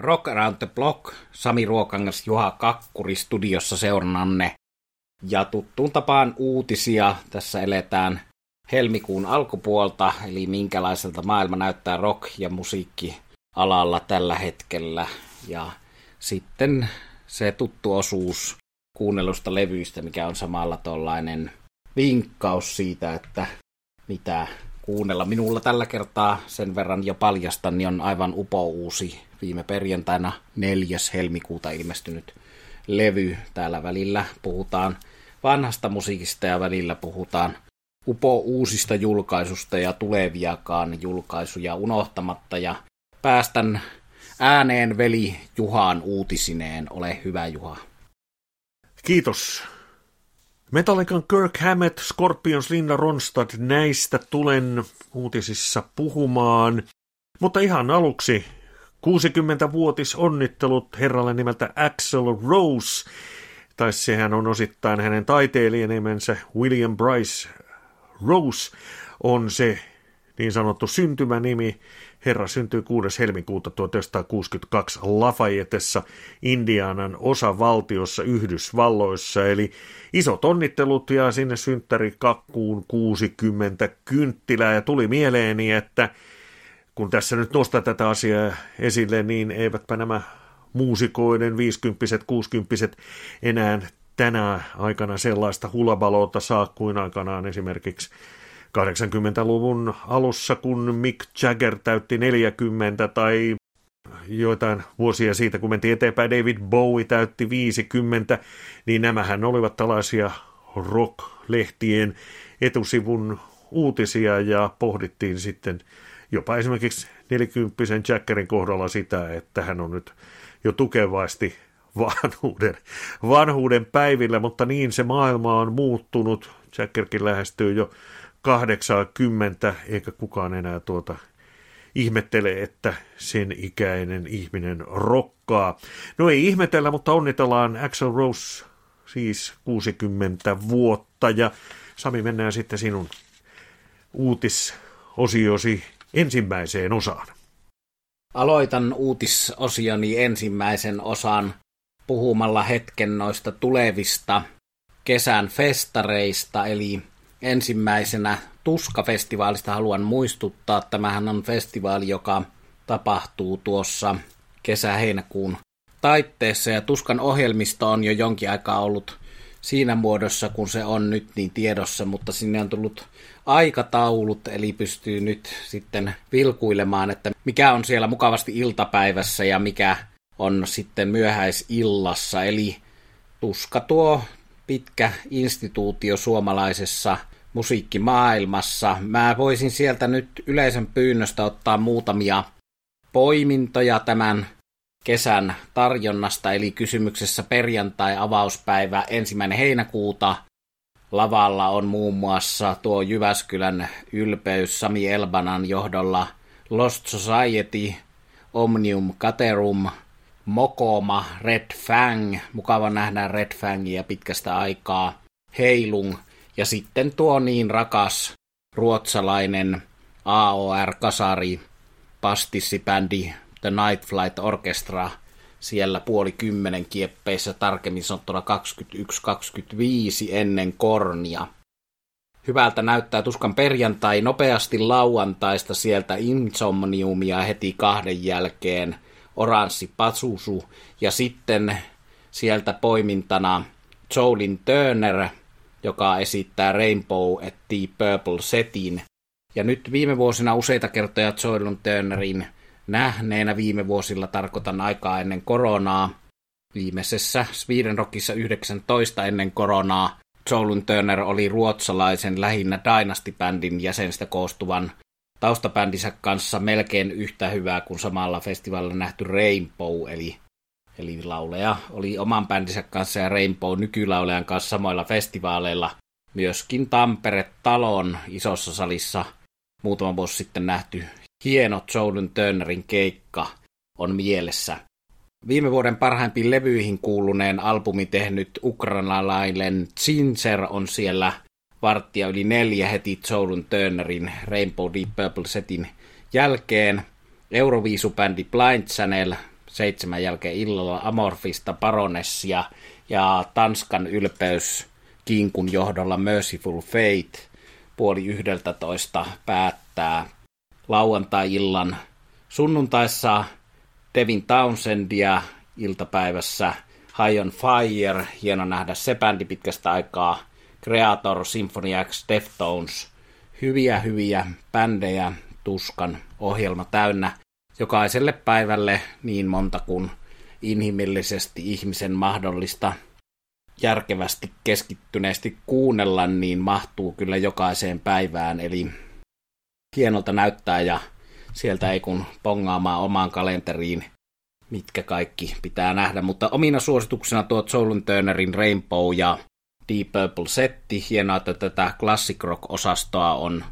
Rock Around the Block, Sami Ruokangas, Juha Kakkuri studiossa seurannanne. Ja tuttuun tapaan uutisia. Tässä eletään helmikuun alkupuolta, eli minkälaiselta maailma näyttää rock- ja musiikkialalla tällä hetkellä. Ja sitten se tuttu osuus kuunnellusta levyistä, mikä on samalla tuollainen vinkkaus siitä, että mitä kuunnella. Minulla tällä kertaa sen verran jo paljastan, niin on aivan upouusi viime perjantaina 4. helmikuuta ilmestynyt levy. Täällä välillä puhutaan vanhasta musiikista ja välillä puhutaan upo uusista julkaisusta ja tuleviakaan julkaisuja unohtamatta. Ja päästän ääneen veli Juhaan uutisineen. Ole hyvä Juha. Kiitos. Metallican Kirk Hammett, Scorpions Linda Ronstad, näistä tulen uutisissa puhumaan. Mutta ihan aluksi 60-vuotis onnittelut herralle nimeltä Axel Rose, tai sehän on osittain hänen taiteilijanimensä William Bryce Rose on se niin sanottu syntymänimi. Herra syntyi 6. helmikuuta 1962 Lafayettessa, Indianan osavaltiossa Yhdysvalloissa, eli isot onnittelut ja sinne synttäri kakkuun 60 kynttilää, ja tuli mieleeni, että kun tässä nyt nostaa tätä asiaa esille, niin eivätpä nämä muusikoiden 50 60 enää tänä aikana sellaista hulabalota saa kuin aikanaan esimerkiksi 80-luvun alussa, kun Mick Jagger täytti 40 tai joitain vuosia siitä, kun mentiin eteenpäin, David Bowie täytti 50, niin nämähän olivat tällaisia rock-lehtien etusivun uutisia ja pohdittiin sitten jopa esimerkiksi 40 Jackerin kohdalla sitä, että hän on nyt jo tukevasti vanhuuden, vanhuuden päivillä, mutta niin se maailma on muuttunut. Jackerkin lähestyy jo 80, eikä kukaan enää tuota ihmettele, että sen ikäinen ihminen rokkaa. No ei ihmetellä, mutta onnitellaan Axel Rose siis 60 vuotta ja Sami mennään sitten sinun uutisosiosi ensimmäiseen osaan. Aloitan uutisosioni ensimmäisen osan puhumalla hetken noista tulevista kesän festareista, eli ensimmäisenä Tuska-festivaalista haluan muistuttaa. Tämähän on festivaali, joka tapahtuu tuossa kesä-heinäkuun taitteessa ja Tuskan ohjelmisto on jo jonkin aikaa ollut siinä muodossa, kun se on nyt niin tiedossa, mutta sinne on tullut aikataulut, eli pystyy nyt sitten vilkuilemaan, että mikä on siellä mukavasti iltapäivässä ja mikä on sitten myöhäisillassa. Eli tuska tuo pitkä instituutio suomalaisessa musiikkimaailmassa. Mä voisin sieltä nyt yleisön pyynnöstä ottaa muutamia poimintoja tämän kesän tarjonnasta, eli kysymyksessä perjantai-avauspäivä ensimmäinen heinäkuuta. Lavalla on muun muassa tuo Jyväskylän ylpeys Sami Elbanan johdolla Lost Society, Omnium Caterum, Mokoma, Red Fang, mukava nähdä Red Fangia pitkästä aikaa, Heilung ja sitten tuo niin rakas ruotsalainen AOR-kasari pastissibändi The Night Flight Orchestra siellä puoli kymmenen kieppeissä, tarkemmin sanottuna 21-25 ennen kornia. Hyvältä näyttää tuskan perjantai nopeasti lauantaista sieltä Insomniumia heti kahden jälkeen Oranssi Patsusu ja sitten sieltä poimintana Jolin Turner, joka esittää Rainbow at the Purple Setin. Ja nyt viime vuosina useita kertoja Jolin Turnerin nähneenä viime vuosilla tarkoitan aikaa ennen koronaa. Viimeisessä Sweden Rockissa 19 ennen koronaa Jolun Turner oli ruotsalaisen lähinnä Dynasty-bändin jäsenistä koostuvan taustabändinsä kanssa melkein yhtä hyvää kuin samalla festivaalilla nähty Rainbow, eli, eli lauleja oli oman bändinsä kanssa ja Rainbow nykylaulejan kanssa samoilla festivaaleilla. Myöskin Tampere-talon isossa salissa muutama vuosi sitten nähty hieno Jolyn Turnerin keikka on mielessä. Viime vuoden parhaimpiin levyihin kuuluneen albumi tehnyt ukrainalainen Zinser on siellä varttia yli neljä heti Jolyn Turnerin Rainbow Deep Purple setin jälkeen. Euroviisubändi Blind Channel seitsemän jälkeen illalla Amorfista Baronessia ja Tanskan ylpeys Kinkun johdolla Merciful Fate puoli yhdeltä toista päättää lauantai-illan sunnuntaissa Devin Townsendia iltapäivässä High on Fire, hieno nähdä se bändi pitkästä aikaa, Creator, Symphony X, Deftones, hyviä hyviä bändejä, tuskan ohjelma täynnä. Jokaiselle päivälle niin monta kuin inhimillisesti ihmisen mahdollista järkevästi keskittyneesti kuunnella, niin mahtuu kyllä jokaiseen päivään. Eli hienolta näyttää ja sieltä ei kun pongaamaan omaan kalenteriin, mitkä kaikki pitää nähdä. Mutta omina suosituksena tuo Soul Turnerin Rainbow ja Deep Purple setti. Hienoa, että tätä classic rock-osastoa on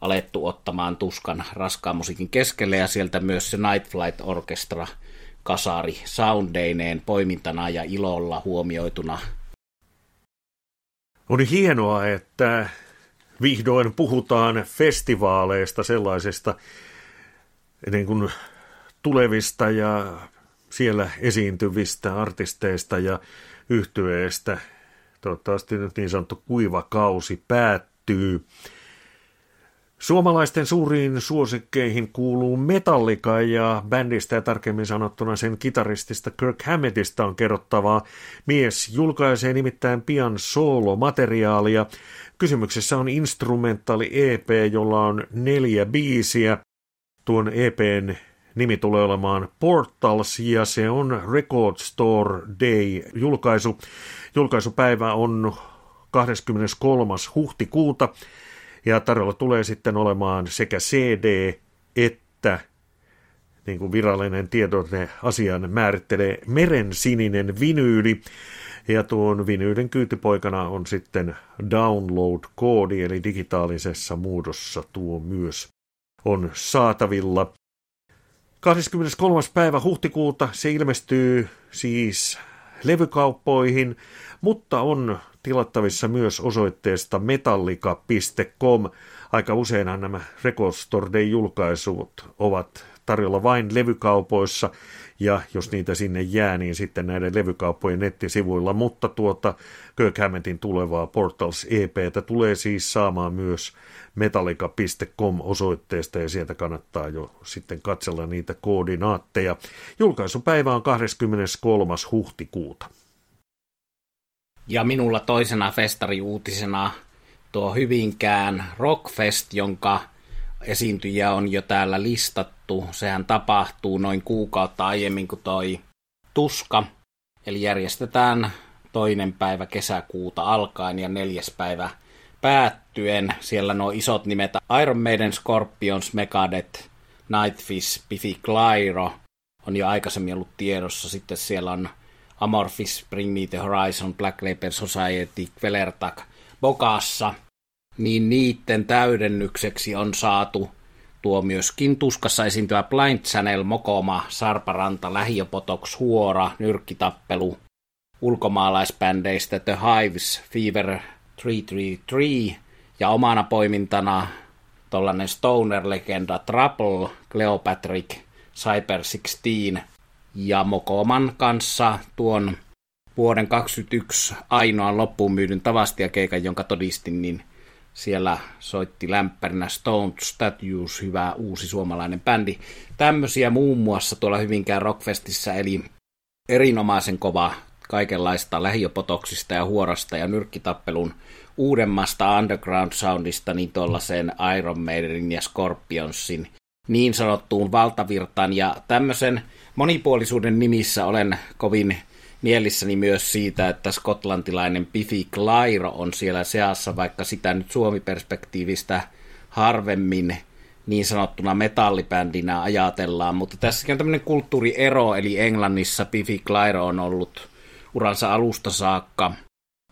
alettu ottamaan tuskan raskaan musiikin keskelle ja sieltä myös se Night Flight Orchestra kasari soundeineen poimintana ja ilolla huomioituna. On hienoa, että vihdoin puhutaan festivaaleista, sellaisista niin kuin tulevista ja siellä esiintyvistä artisteista ja yhtyeistä. Toivottavasti nyt niin sanottu kuiva kausi päättyy. Suomalaisten suuriin suosikkeihin kuuluu Metallica ja bändistä ja tarkemmin sanottuna sen kitaristista Kirk Hammettista on kerrottavaa. Mies julkaisee nimittäin pian solo-materiaalia. Kysymyksessä on instrumentaali EP, jolla on neljä biisiä. Tuon EPn nimi tulee olemaan Portals ja se on Record Store Day julkaisu. Julkaisupäivä on 23. huhtikuuta ja tarjolla tulee sitten olemaan sekä CD että niin kuin virallinen tiedote asian määrittelee merensininen vinyyli. Ja tuon vinyylin kyytipoikana on sitten download-koodi, eli digitaalisessa muodossa tuo myös on saatavilla. 23. päivä huhtikuuta se ilmestyy siis levykauppoihin, mutta on tilattavissa myös osoitteesta metallika.com. Aika useinhan nämä Record Store Day-julkaisut ovat tarjolla vain levykaupoissa, ja jos niitä sinne jää, niin sitten näiden levykauppojen nettisivuilla, mutta tuota Kirk Hammettin tulevaa Portals EPtä tulee siis saamaan myös metallica.com osoitteesta ja sieltä kannattaa jo sitten katsella niitä koordinaatteja. Julkaisupäivä on 23. huhtikuuta. Ja minulla toisena festariuutisena tuo Hyvinkään Rockfest, jonka esiintyjä on jo täällä listattu. Sehän tapahtuu noin kuukautta aiemmin kuin toi Tuska. Eli järjestetään toinen päivä kesäkuuta alkaen ja neljäs päivä päättyen. Siellä nuo isot nimet Iron Maiden, Scorpions, Megadeth, Nightfish, Biffy Clyro on jo aikaisemmin ollut tiedossa. Sitten siellä on Amorphis, Bring Me The Horizon, Black Label Society, Kvelertak, Bokassa, niin niiden täydennykseksi on saatu tuo myöskin tuskassa esiintyvä Blind Channel, Mokoma, Sarparanta, Lähiöpotox, Huora, Nyrkkitappelu, ulkomaalaisbändeistä The Hives, Fever 333 ja omana poimintana tollanen Stoner-legenda Trouble, Cleopatrick, Cyber 16 ja Mokoman kanssa tuon vuoden 2021 ainoan loppuun myydyn Tavastia-keikan, jonka todistin, niin siellä soitti lämpärinä Stone Statues, hyvä uusi suomalainen bändi. Tämmöisiä muun muassa tuolla Hyvinkään Rockfestissä, eli erinomaisen kova kaikenlaista lähiopotoksista ja huorasta ja nyrkkitappelun uudemmasta underground soundista niin tuollaiseen Iron Maidenin ja Scorpionsin niin sanottuun valtavirtaan. Ja tämmöisen monipuolisuuden nimissä olen kovin mielissäni myös siitä, että skotlantilainen Biffy Clyro on siellä seassa, vaikka sitä nyt Suomi-perspektiivistä harvemmin niin sanottuna metallibändinä ajatellaan, mutta tässäkin on tämmöinen kulttuuriero, eli Englannissa Biffy Clyro on ollut uransa alusta saakka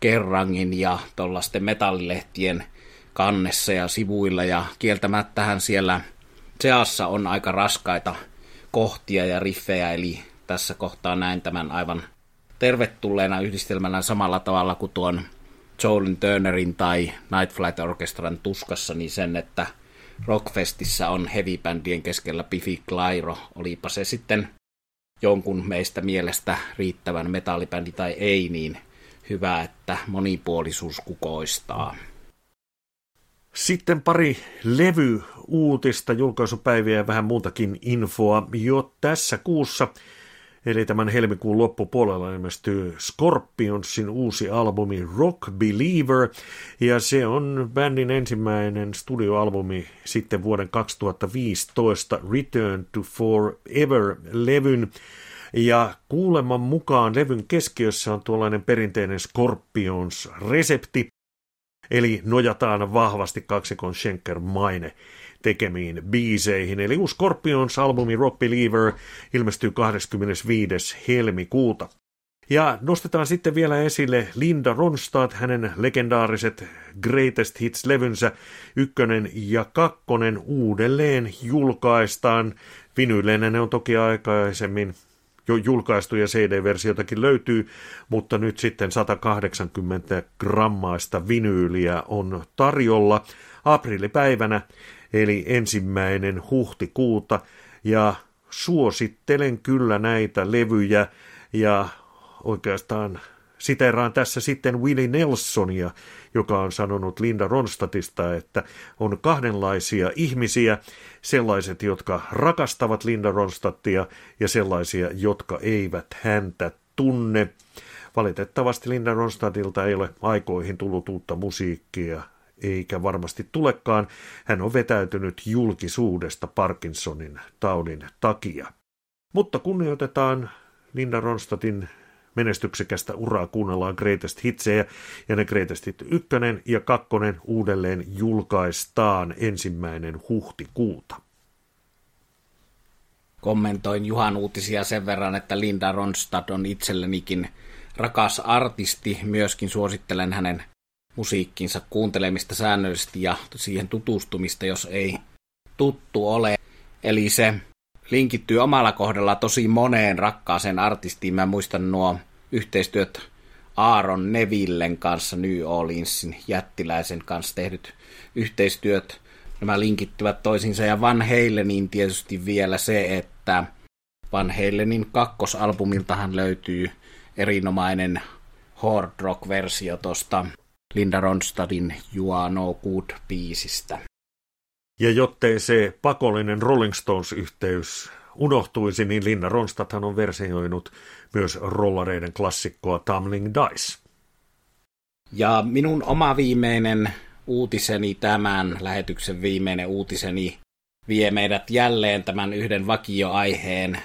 kerrangin ja tuollaisten metallilehtien kannessa ja sivuilla, ja kieltämättähän siellä seassa on aika raskaita kohtia ja riffejä, eli tässä kohtaa näin tämän aivan tervetulleena yhdistelmänä samalla tavalla kuin tuon Jolin Turnerin tai Night Flight Orchestran tuskassa, niin sen, että Rockfestissä on heavy keskellä Biffy Clyro, olipa se sitten jonkun meistä mielestä riittävän metallibändi tai ei, niin hyvä, että monipuolisuus kukoistaa. Sitten pari levy-uutista, julkaisupäiviä ja vähän muutakin infoa jo tässä kuussa. Eli tämän helmikuun loppupuolella ilmestyy Scorpionsin uusi albumi Rock Believer, ja se on bändin ensimmäinen studioalbumi sitten vuoden 2015 Return to Forever-levyn. Ja kuuleman mukaan levyn keskiössä on tuollainen perinteinen Scorpions-resepti, eli nojataan vahvasti kaksikon Schenker Maine tekemiin biiseihin. Eli uusi Scorpions-albumi Rock Believer ilmestyy 25. helmikuuta. Ja nostetaan sitten vielä esille Linda Ronstadt, hänen legendaariset Greatest Hits-levynsä ykkönen ja kakkonen uudelleen julkaistaan. Vinyyleinä ne on toki aikaisemmin jo julkaistuja CD-versioitakin löytyy, mutta nyt sitten 180 grammaista vinyyliä on tarjolla aprillipäivänä, eli ensimmäinen huhtikuuta, ja suosittelen kyllä näitä levyjä, ja oikeastaan siteraan tässä sitten Willie Nelsonia, joka on sanonut Linda Ronstatista, että on kahdenlaisia ihmisiä, sellaiset, jotka rakastavat Linda Ronstattia ja sellaisia, jotka eivät häntä tunne. Valitettavasti Linda Ronstadtilta ei ole aikoihin tullut uutta musiikkia, eikä varmasti tulekaan. Hän on vetäytynyt julkisuudesta Parkinsonin taudin takia. Mutta kunnioitetaan Linda Ronstadtin menestyksekästä uraa kuunnellaan Greatest Hitsejä ja ne Greatest Hit 1 ja 2 uudelleen julkaistaan ensimmäinen huhtikuuta. Kommentoin Juhan uutisia sen verran, että Linda Ronstad on itsellenikin rakas artisti. Myöskin suosittelen hänen musiikkinsa kuuntelemista säännöllisesti ja siihen tutustumista, jos ei tuttu ole. Eli se linkittyy omalla kohdalla tosi moneen rakkaaseen artistiin. Mä muistan nuo yhteistyöt Aaron Nevillen kanssa New Orleansin jättiläisen kanssa tehdyt yhteistyöt. Nämä linkittyvät toisiinsa ja Van Halenin tietysti vielä se, että Van Halenin kakkosalbumiltahan löytyy erinomainen hard rock versio tuosta Linda Ronstadin You Are No Good biisistä. Ja jottei se pakollinen Rolling Stones-yhteys unohtuisi, niin Linna Ronstadthan on versioinut myös rollareiden klassikkoa Tumbling Dice. Ja minun oma viimeinen uutiseni, tämän lähetyksen viimeinen uutiseni, vie meidät jälleen tämän yhden vakioaiheen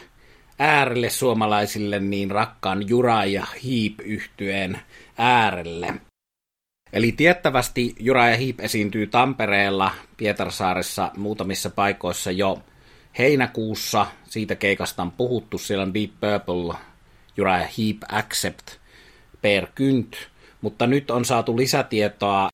äärelle suomalaisille niin rakkaan Jura ja Hiip yhtyeen äärelle. Eli tiettävästi Jura ja Hiip esiintyy Tampereella, Pietarsaaressa muutamissa paikoissa jo heinäkuussa. Siitä keikasta on puhuttu, siellä on Deep Purple, Jura ja Heap Accept, Per Kynt, mutta nyt on saatu lisätietoa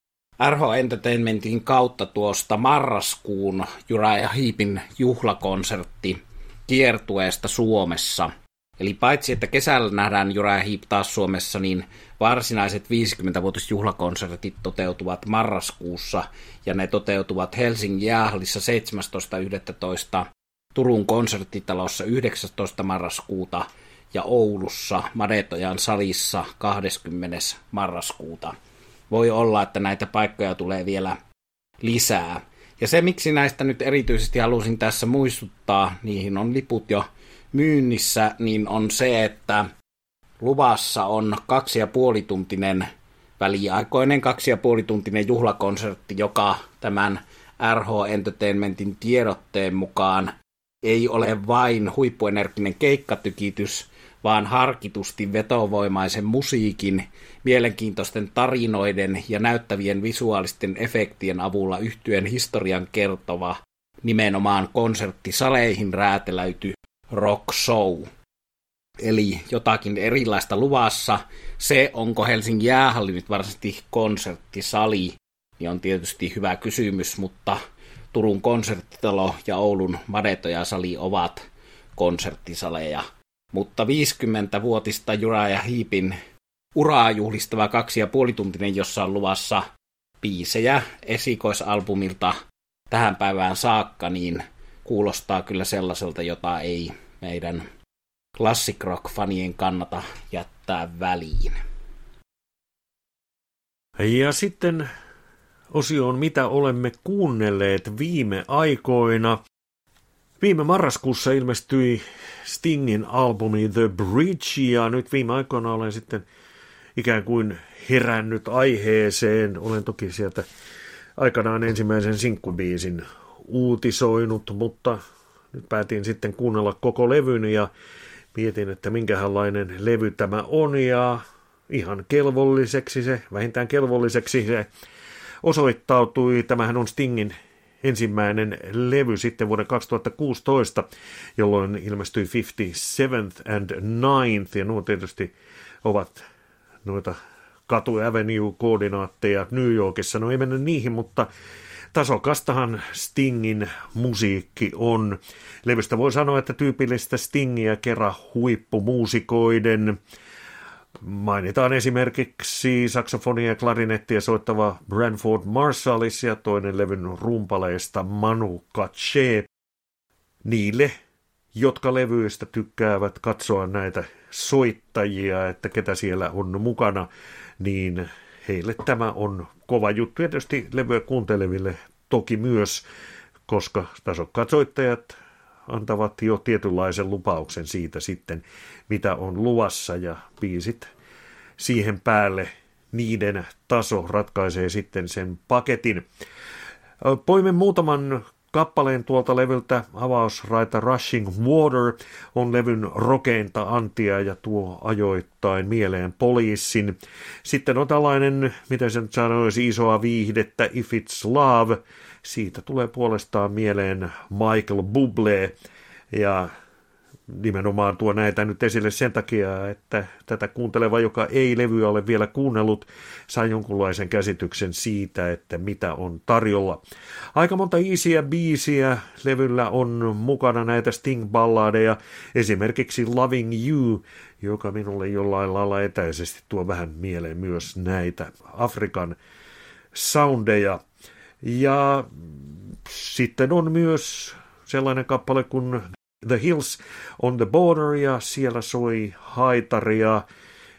RH Entertainmentin kautta tuosta marraskuun Jura ja Heapin juhlakonsertti kiertueesta Suomessa. Eli paitsi, että kesällä nähdään Jura Heap taas Suomessa, niin varsinaiset 50-vuotisjuhlakonsertit toteutuvat marraskuussa, ja ne toteutuvat Helsingin jäähallissa 17.11. Turun konserttitalossa 19. marraskuuta ja Oulussa Madetojan salissa 20. marraskuuta. Voi olla, että näitä paikkoja tulee vielä lisää. Ja se, miksi näistä nyt erityisesti halusin tässä muistuttaa, niihin on liput jo myynnissä, niin on se, että luvassa on kaksi ja puolituntinen väliaikoinen kaksi ja puolituntinen juhlakonsertti, joka tämän RH Entertainmentin tiedotteen mukaan ei ole vain huippuenerginen keikkatykitys, vaan harkitusti vetovoimaisen musiikin, mielenkiintoisten tarinoiden ja näyttävien visuaalisten efektien avulla yhtyen historian kertova, nimenomaan konserttisaleihin rääteläyty rock show. Eli jotakin erilaista luvassa. Se, onko Helsingin jäähalli nyt varsinaisesti konserttisali, niin on tietysti hyvä kysymys, mutta Turun konserttitalo ja Oulun Madetoja-sali ovat konserttisaleja. Mutta 50-vuotista Jura ja Hiipin uraa juhlistava kaksi ja puolituntinen, jossa on luvassa biisejä esikoisalbumilta tähän päivään saakka, niin kuulostaa kyllä sellaiselta, jota ei meidän classic rock-fanien kannata jättää väliin. Ja sitten osioon, mitä olemme kuunnelleet viime aikoina. Viime marraskuussa ilmestyi Stingin albumi The Bridge, ja nyt viime aikoina olen sitten ikään kuin herännyt aiheeseen. Olen toki sieltä aikanaan ensimmäisen sinkkubiisin uutisoinut, mutta nyt päätin sitten kuunnella koko levyn ja mietin, että minkälainen levy tämä on ja ihan kelvolliseksi se, vähintään kelvolliseksi se osoittautui. Tämähän on Stingin ensimmäinen levy sitten vuoden 2016, jolloin ilmestyi 57th and 9th, ja nuo tietysti ovat noita Katu Avenue-koordinaatteja New Yorkissa. No ei mennä niihin, mutta tasokastahan Stingin musiikki on. Levystä voi sanoa, että tyypillistä Stingiä kerran huippumuusikoiden. Mainitaan esimerkiksi saksofonia ja klarinettia soittava Branford Marshallis ja toinen levyn rumpaleista Manu Katché. Niille, jotka levyistä tykkäävät katsoa näitä soittajia, että ketä siellä on mukana, niin heille tämä on kova juttu. Ja tietysti levyä kuunteleville toki myös, koska tasokkaat soittajat antavat jo tietynlaisen lupauksen siitä sitten, mitä on luvassa ja biisit siihen päälle niiden taso ratkaisee sitten sen paketin. Poimen muutaman Kappaleen tuolta levyltä avausraita Rushing Water on levyn rokeinta antia ja tuo ajoittain mieleen poliissin. Sitten on tällainen, miten sen sanoisi, isoa viihdettä If It's Love. Siitä tulee puolestaan mieleen Michael Bublé ja nimenomaan tuo näitä nyt esille sen takia, että tätä kuunteleva, joka ei levyä ole vielä kuunnellut, saa jonkunlaisen käsityksen siitä, että mitä on tarjolla. Aika monta iisiä biisiä levyllä on mukana näitä Sting-balladeja, esimerkiksi Loving You, joka minulle jollain lailla etäisesti tuo vähän mieleen myös näitä Afrikan soundeja. Ja sitten on myös sellainen kappale kuin The Hills on the Border ja siellä soi haitaria.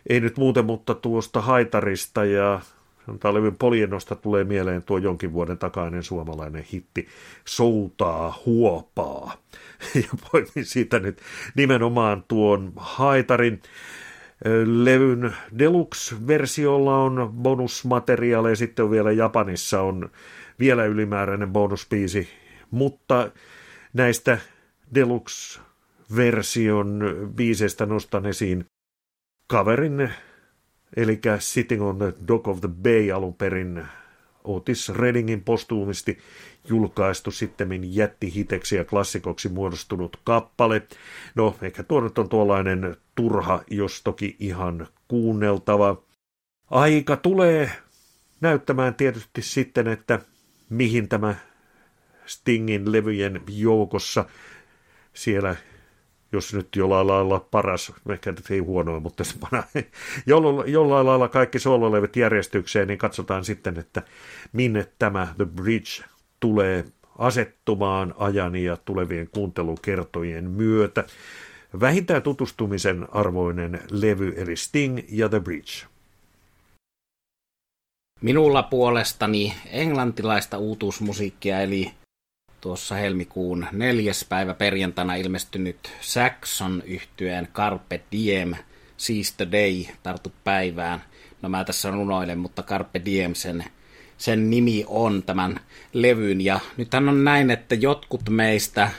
Ei nyt muuten, mutta tuosta haitarista ja sanotaan levyn poljennosta tulee mieleen tuo jonkin vuoden takainen suomalainen hitti Soutaa huopaa. Ja poimin siitä nyt nimenomaan tuon haitarin. Levyn deluxe-versiolla on bonusmateriaaleja, sitten on vielä Japanissa on vielä ylimääräinen bonuspiisi, mutta näistä Deluxe-version biisestä nostan esiin kaverin, eli Sitting on the Dock of the Bay alun perin Otis Reddingin postuumisti julkaistu sitten jättihiteksi ja klassikoksi muodostunut kappale. No, ehkä tuo nyt on tuollainen turha, jos toki ihan kuunneltava. Aika tulee näyttämään tietysti sitten, että mihin tämä Stingin levyjen joukossa siellä, jos nyt jollain lailla paras, ehkä nyt ei huonoa, mutta jollain, jollain lailla kaikki soololevyt järjestykseen, niin katsotaan sitten, että minne tämä The Bridge tulee asettumaan ajan ja tulevien kuuntelukertojen myötä. Vähintään tutustumisen arvoinen levy, eli Sting ja The Bridge. Minulla puolestani englantilaista uutuusmusiikkia, eli tuossa helmikuun neljäs päivä perjantaina ilmestynyt Saxon yhtyeen Carpe Diem Seize the Day, tartu päivään. No mä tässä runoilen, mutta Carpe Diem sen, sen nimi on tämän levyn. Ja nythän on näin, että jotkut meistä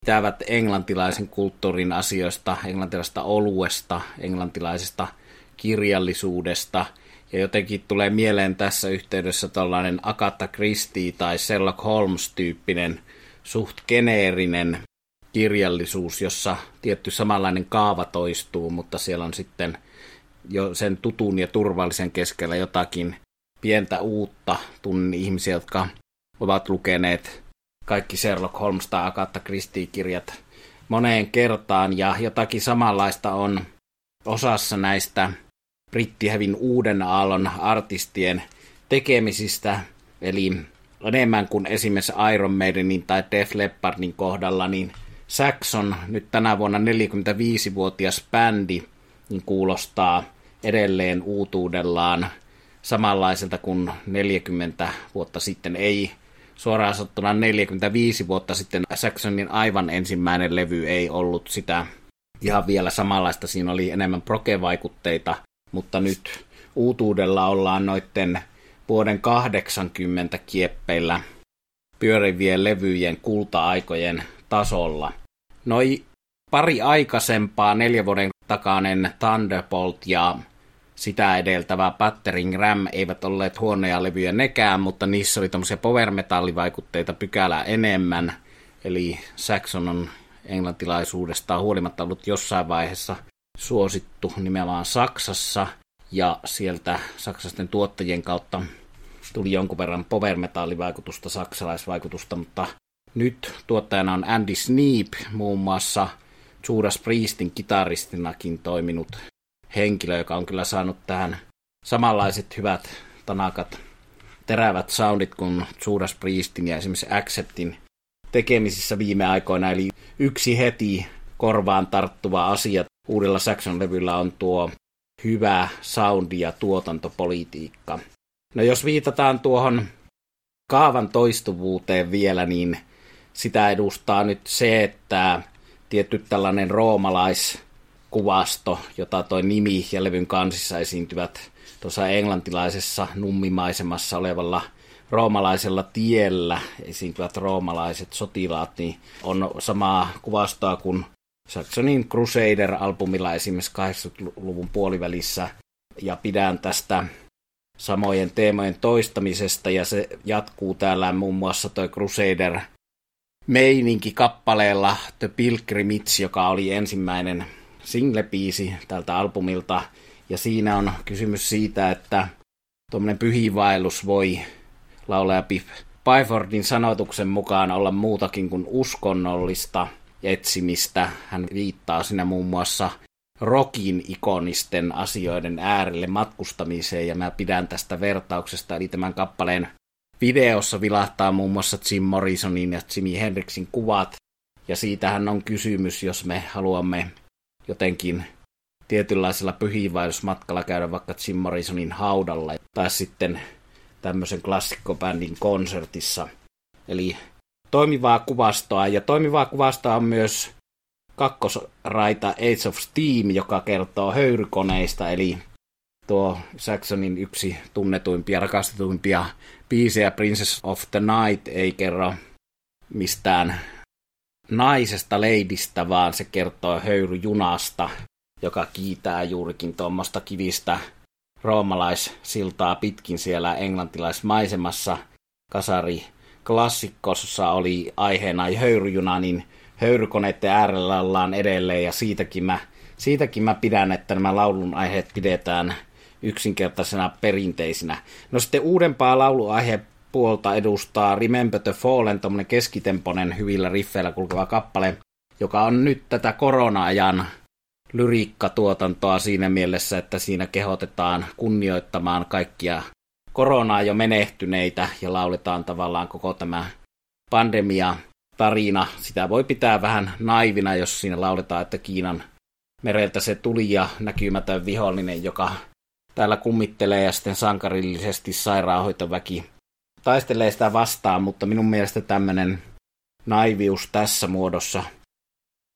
pitävät englantilaisen kulttuurin asioista, englantilaisesta oluesta, englantilaisesta kirjallisuudesta – ja jotenkin tulee mieleen tässä yhteydessä tällainen Agatha Christie tai Sherlock Holmes-tyyppinen suht geneerinen kirjallisuus, jossa tietty samanlainen kaava toistuu, mutta siellä on sitten jo sen tutun ja turvallisen keskellä jotakin pientä uutta. Tunnen ihmisiä, jotka ovat lukeneet kaikki Sherlock Holmes tai Agatha Christie-kirjat moneen kertaan, ja jotakin samanlaista on osassa näistä brittihävin uuden aallon artistien tekemisistä, eli enemmän kuin esimerkiksi Iron Maidenin tai Def Leppardin kohdalla, niin Saxon, nyt tänä vuonna 45-vuotias bändi, niin kuulostaa edelleen uutuudellaan samanlaiselta kuin 40 vuotta sitten. Ei suoraan sanottuna 45 vuotta sitten Saxonin aivan ensimmäinen levy ei ollut sitä ihan vielä samanlaista. Siinä oli enemmän proke-vaikutteita, mutta nyt uutuudella ollaan noitten vuoden 80 kieppeillä pyörivien levyjen kulta-aikojen tasolla. Noi pari aikaisempaa neljä vuoden takainen Thunderbolt ja sitä edeltävä Battering Ram eivät olleet huonoja levyjä nekään, mutta niissä oli tämmöisiä power metallivaikutteita pykälää enemmän. Eli Saxon on englantilaisuudestaan huolimatta ollut jossain vaiheessa suosittu nimenomaan Saksassa, ja sieltä saksasten tuottajien kautta tuli jonkun verran power metallivaikutusta, saksalaisvaikutusta, mutta nyt tuottajana on Andy Sneap, muun muassa Judas Priestin kitaristinakin toiminut henkilö, joka on kyllä saanut tähän samanlaiset hyvät tanakat, terävät soundit kuin Judas Priestin ja esimerkiksi Acceptin tekemisissä viime aikoina. Eli yksi heti korvaan tarttuva asia uudella Saxon-levyllä on tuo hyvä soundi ja tuotantopolitiikka. No jos viitataan tuohon kaavan toistuvuuteen vielä, niin sitä edustaa nyt se, että tietty tällainen roomalaiskuvasto, jota toi nimi ja levyn kansissa esiintyvät tuossa englantilaisessa nummimaisemassa olevalla roomalaisella tiellä esiintyvät roomalaiset sotilaat, niin on samaa kuvastoa kuin Saxonin Crusader-albumilla esimerkiksi 80-luvun puolivälissä, ja pidän tästä samojen teemojen toistamisesta, ja se jatkuu täällä muun muassa toi Crusader meininki kappaleella The Pilgrimage, joka oli ensimmäinen singlepiisi tältä albumilta, ja siinä on kysymys siitä, että tuommoinen pyhivaellus voi laulaja Byfordin sanotuksen mukaan olla muutakin kuin uskonnollista etsimistä. Hän viittaa siinä muun muassa rokin ikonisten asioiden äärelle matkustamiseen, ja mä pidän tästä vertauksesta, eli tämän kappaleen videossa vilahtaa muun muassa Jim Morrisonin ja Jimi Hendrixin kuvat, ja siitähän on kysymys, jos me haluamme jotenkin tietynlaisella pyhiinvaellusmatkalla käydä vaikka Jim Morrisonin haudalla, tai sitten tämmöisen klassikkobändin konsertissa. Eli toimivaa kuvastoa, ja toimivaa kuvastoa on myös kakkosraita Age of Steam, joka kertoo höyrykoneista, eli tuo Saxonin yksi tunnetuimpia, rakastetuimpia biisejä Princess of the Night ei kerro mistään naisesta leidistä, vaan se kertoo höyryjunasta, joka kiitää juurikin tuommoista kivistä roomalaissiltaa pitkin siellä englantilaismaisemassa. Kasari klassikkossa oli aiheena höyryjuna, niin höyrykoneiden äärellä ollaan edelleen ja siitäkin mä, siitäkin mä pidän, että nämä laulun aiheet pidetään yksinkertaisena perinteisinä. No sitten uudempaa lauluaihe puolta edustaa Remember the Fallen, tuommoinen keskitemponen hyvillä riffeillä kulkeva kappale, joka on nyt tätä korona-ajan lyriikkatuotantoa siinä mielessä, että siinä kehotetaan kunnioittamaan kaikkia koronaa jo menehtyneitä ja lauletaan tavallaan koko tämä pandemia tarina. Sitä voi pitää vähän naivina, jos siinä lauletaan, että Kiinan mereltä se tuli ja näkymätön vihollinen, joka täällä kummittelee ja sitten sankarillisesti sairaanhoitoväki taistelee sitä vastaan, mutta minun mielestä tämmöinen naivius tässä muodossa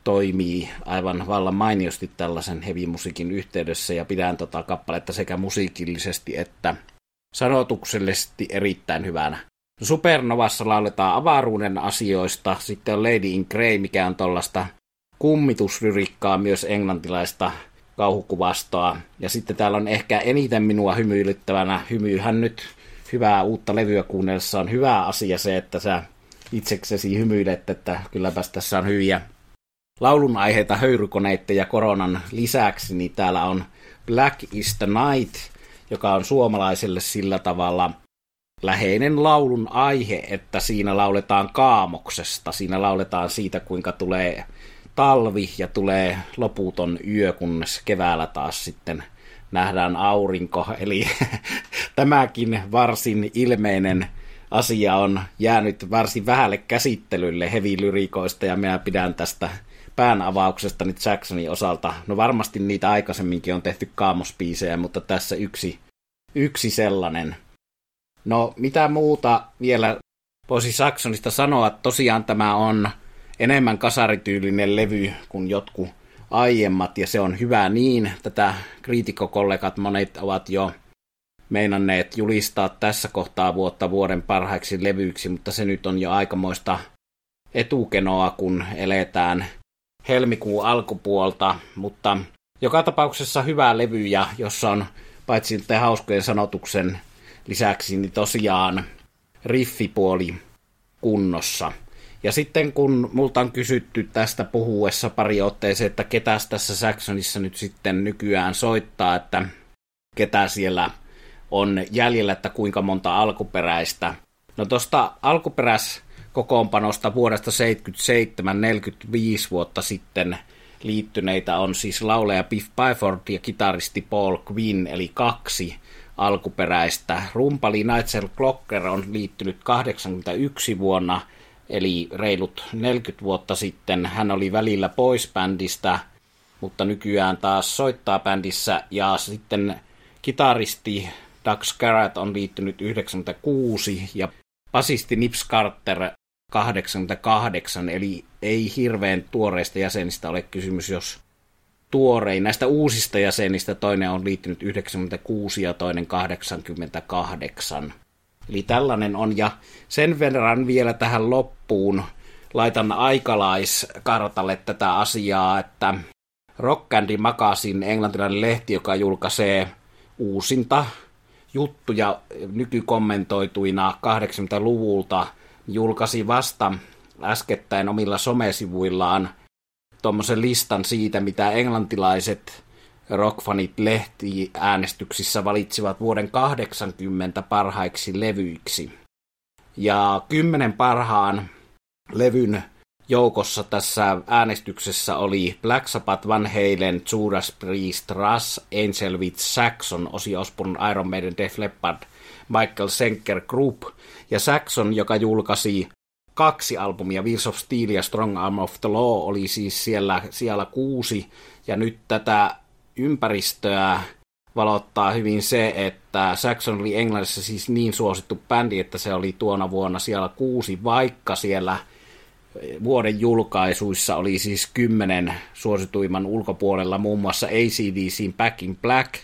toimii aivan vallan mainiosti tällaisen heavy-musiikin yhteydessä ja pidän tota kappaletta sekä musiikillisesti että sanotuksellisesti erittäin hyvänä. Supernovassa lauletaan avaruuden asioista, sitten on Lady in Grey, mikä on tuollaista kummitusryrikkaa myös englantilaista kauhukuvastoa. Ja sitten täällä on ehkä eniten minua hymyilyttävänä, hymyyhän nyt hyvää uutta levyä kuunnellessa on hyvä asia se, että sä itseksesi hymyilet, että kylläpäs tässä on hyviä laulun aiheita höyrykoneiden ja koronan lisäksi, niin täällä on Black is the Night, joka on suomalaiselle sillä tavalla läheinen laulun aihe, että siinä lauletaan kaamoksesta. Siinä lauletaan siitä, kuinka tulee talvi ja tulee loputon yö, kunnes keväällä taas sitten nähdään aurinko. Eli tämäkin varsin ilmeinen asia on jäänyt varsin vähälle käsittelylle hevilyrikoista ja minä pidän tästä pään avauksesta nyt Jacksonin osalta. No varmasti niitä aikaisemminkin on tehty kaamospiisejä, mutta tässä yksi, yksi sellainen. No mitä muuta vielä voisi Saxonista sanoa? Tosiaan tämä on enemmän kasarityylinen levy kuin jotkut aiemmat, ja se on hyvä niin. Tätä kriitikkokollegat monet ovat jo meinanneet julistaa tässä kohtaa vuotta vuoden parhaiksi levyiksi, mutta se nyt on jo aikamoista etukenoa, kun eletään helmikuun alkupuolta, mutta joka tapauksessa hyvä levy, ja jossa on paitsi hauskojen sanotuksen lisäksi, niin tosiaan riffipuoli kunnossa. Ja sitten kun multa on kysytty tästä puhuessa pari otteeseen, että ketä tässä Saxonissa nyt sitten nykyään soittaa, että ketä siellä on jäljellä, että kuinka monta alkuperäistä. No tuosta alkuperäis kokoonpanosta vuodesta 77 45 vuotta sitten liittyneitä on siis lauleja Biff Byford ja kitaristi Paul Quinn, eli kaksi alkuperäistä. Rumpali Nigel Clocker on liittynyt 81 vuonna, eli reilut 40 vuotta sitten. Hän oli välillä pois bändistä, mutta nykyään taas soittaa bändissä. Ja sitten kitaristi Doug Scarrett on liittynyt 96 ja basisti Nips Carter 88, eli ei hirveän tuoreista jäsenistä ole kysymys, jos tuorein. Näistä uusista jäsenistä toinen on liittynyt 96 ja toinen 88. Eli tällainen on, ja sen verran vielä tähän loppuun laitan aikalaiskartalle tätä asiaa, että Rock Candy Magazine, englantilainen lehti, joka julkaisee uusinta juttuja nykykommentoituina 80-luvulta, julkaisi vasta äskettäin omilla somesivuillaan tuommoisen listan siitä, mitä englantilaiset rockfanit lehtiäänestyksissä valitsivat vuoden 80 parhaiksi levyiksi. Ja kymmenen parhaan levyn joukossa tässä äänestyksessä oli Black Sabbath, Van Halen, Judas Priest, Russ, Angel Witch, Saxon, Ozzy Osbourne, Iron Maiden, Def Leppard, Michael Senker Group ja Saxon, joka julkaisi kaksi albumia, Wheels of Steel ja Strong Arm of the Law oli siis siellä, siellä kuusi, ja nyt tätä ympäristöä valottaa hyvin se, että Saxon oli Englannissa siis niin suosittu bändi, että se oli tuona vuonna siellä kuusi, vaikka siellä vuoden julkaisuissa oli siis kymmenen suosituimman ulkopuolella muun muassa ACDCin Back in Black,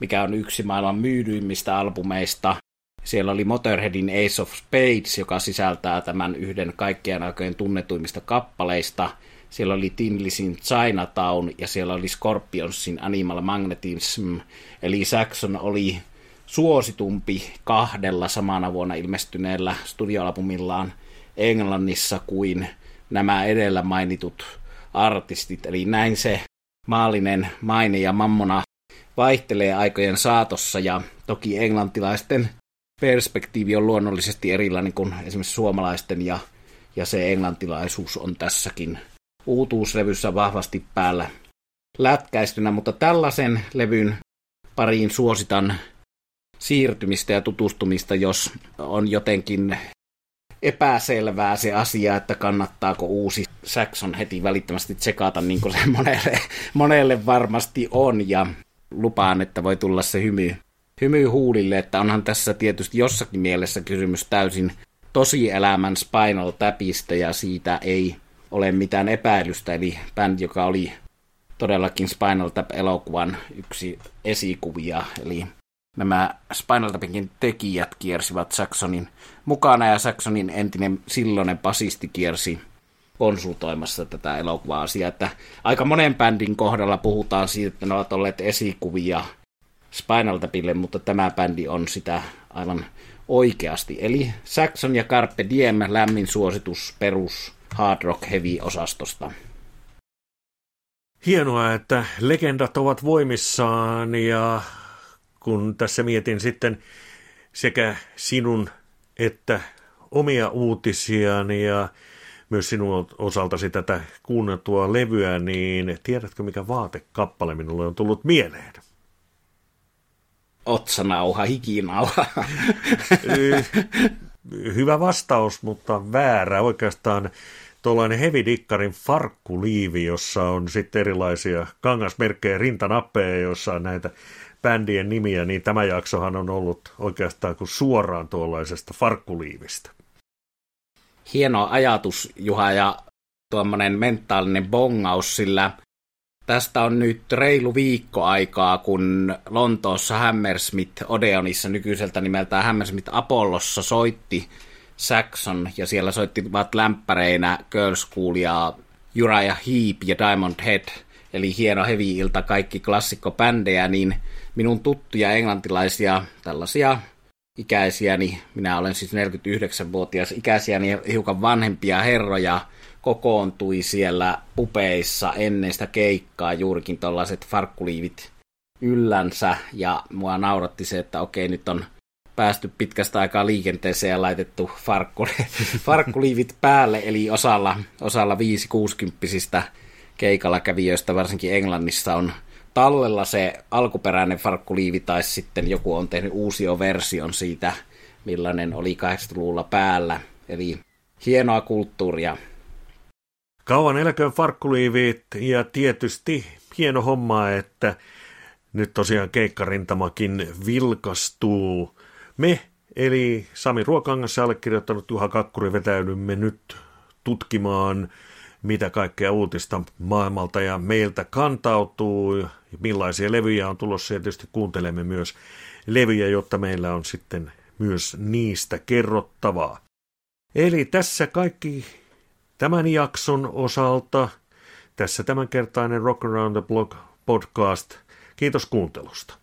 mikä on yksi maailman myydyimmistä albumeista, siellä oli Motorheadin Ace of Spades, joka sisältää tämän yhden kaikkien aikojen tunnetuimmista kappaleista. Siellä oli Tinlisin Chinatown ja siellä oli Scorpionsin Animal Magnetism. Eli Saxon oli suositumpi kahdella samana vuonna ilmestyneellä studioalbumillaan Englannissa kuin nämä edellä mainitut artistit. Eli näin se maallinen maine ja mammona vaihtelee aikojen saatossa ja toki englantilaisten perspektiivi on luonnollisesti erilainen kuin esimerkiksi suomalaisten ja, ja se englantilaisuus on tässäkin uutuuslevyssä vahvasti päällä lätkäistynä, mutta tällaisen levyn pariin suositan siirtymistä ja tutustumista, jos on jotenkin epäselvää se asia, että kannattaako uusi Saxon heti välittömästi tsekata, niin kuin se monelle, monelle varmasti on, ja lupaan, että voi tulla se hymy hymy huulille, että onhan tässä tietysti jossakin mielessä kysymys täysin tosielämän Spinal Tapista ja siitä ei ole mitään epäilystä, eli bändi, joka oli todellakin Spinal Tap-elokuvan yksi esikuvia, eli nämä Spinal Tapinkin tekijät kiersivät Saxonin mukana ja Saxonin entinen silloinen basisti kiersi konsultoimassa tätä elokuva-asiaa, että aika monen bändin kohdalla puhutaan siitä, että ne ovat olleet esikuvia – Spinal Tapille, mutta tämä bändi on sitä aivan oikeasti. Eli Saxon ja Carpe Diem lämmin suositus perus hard rock heavy osastosta. Hienoa, että legendat ovat voimissaan ja kun tässä mietin sitten sekä sinun että omia uutisiani ja myös sinun osaltasi tätä kuunneltua levyä, niin tiedätkö mikä vaatekappale minulle on tullut mieleen? Otsanauha, hikinauha. hyvä vastaus, mutta väärä. Oikeastaan tuollainen hevidikkarin farkkuliivi, jossa on sitten erilaisia kangasmerkkejä, rintanappeja, joissa on näitä bändien nimiä, niin tämä jaksohan on ollut oikeastaan kuin suoraan tuollaisesta farkkuliivistä. Hieno ajatus, Juha, ja tuommoinen mentaalinen bongaus, sillä tästä on nyt reilu viikko aikaa, kun Lontoossa Hammersmith Odeonissa nykyiseltä nimeltään Hammersmith Apollossa soitti Saxon, ja siellä soittivat lämpäreinä Girl School ja Uriah Heep ja Diamond Head, eli hieno heavy-ilta, kaikki klassikkobändejä, niin minun tuttuja englantilaisia tällaisia ikäisiäni, minä olen siis 49-vuotias ikäisiäni hiukan vanhempia herroja, kokoontui siellä pupeissa ennen sitä keikkaa juurikin tällaiset farkkuliivit yllänsä, ja mua nauratti se, että okei, nyt on päästy pitkästä aikaa liikenteeseen ja laitettu farkku, farkkuliivit päälle, eli osalla, osalla 5-60 keikalla kävijöistä, varsinkin Englannissa, on tallella se alkuperäinen farkkuliivi, tai sitten joku on tehnyt uusio version siitä, millainen oli 80-luvulla päällä. Eli hienoa kulttuuria. Kauan eläköön farkkuliivit ja tietysti hieno homma, että nyt tosiaan keikkarintamakin vilkastuu. Me, eli Sami Ruokangas allekirjoittanut Juha Kakkuri vetäydymme nyt tutkimaan mitä kaikkea uutista maailmalta ja meiltä kantautuu, millaisia levyjä on tulossa ja tietysti kuuntelemme myös levyjä, jotta meillä on sitten myös niistä kerrottavaa. Eli tässä kaikki tämän jakson osalta. Tässä tämänkertainen Rock Around the Block podcast. Kiitos kuuntelusta.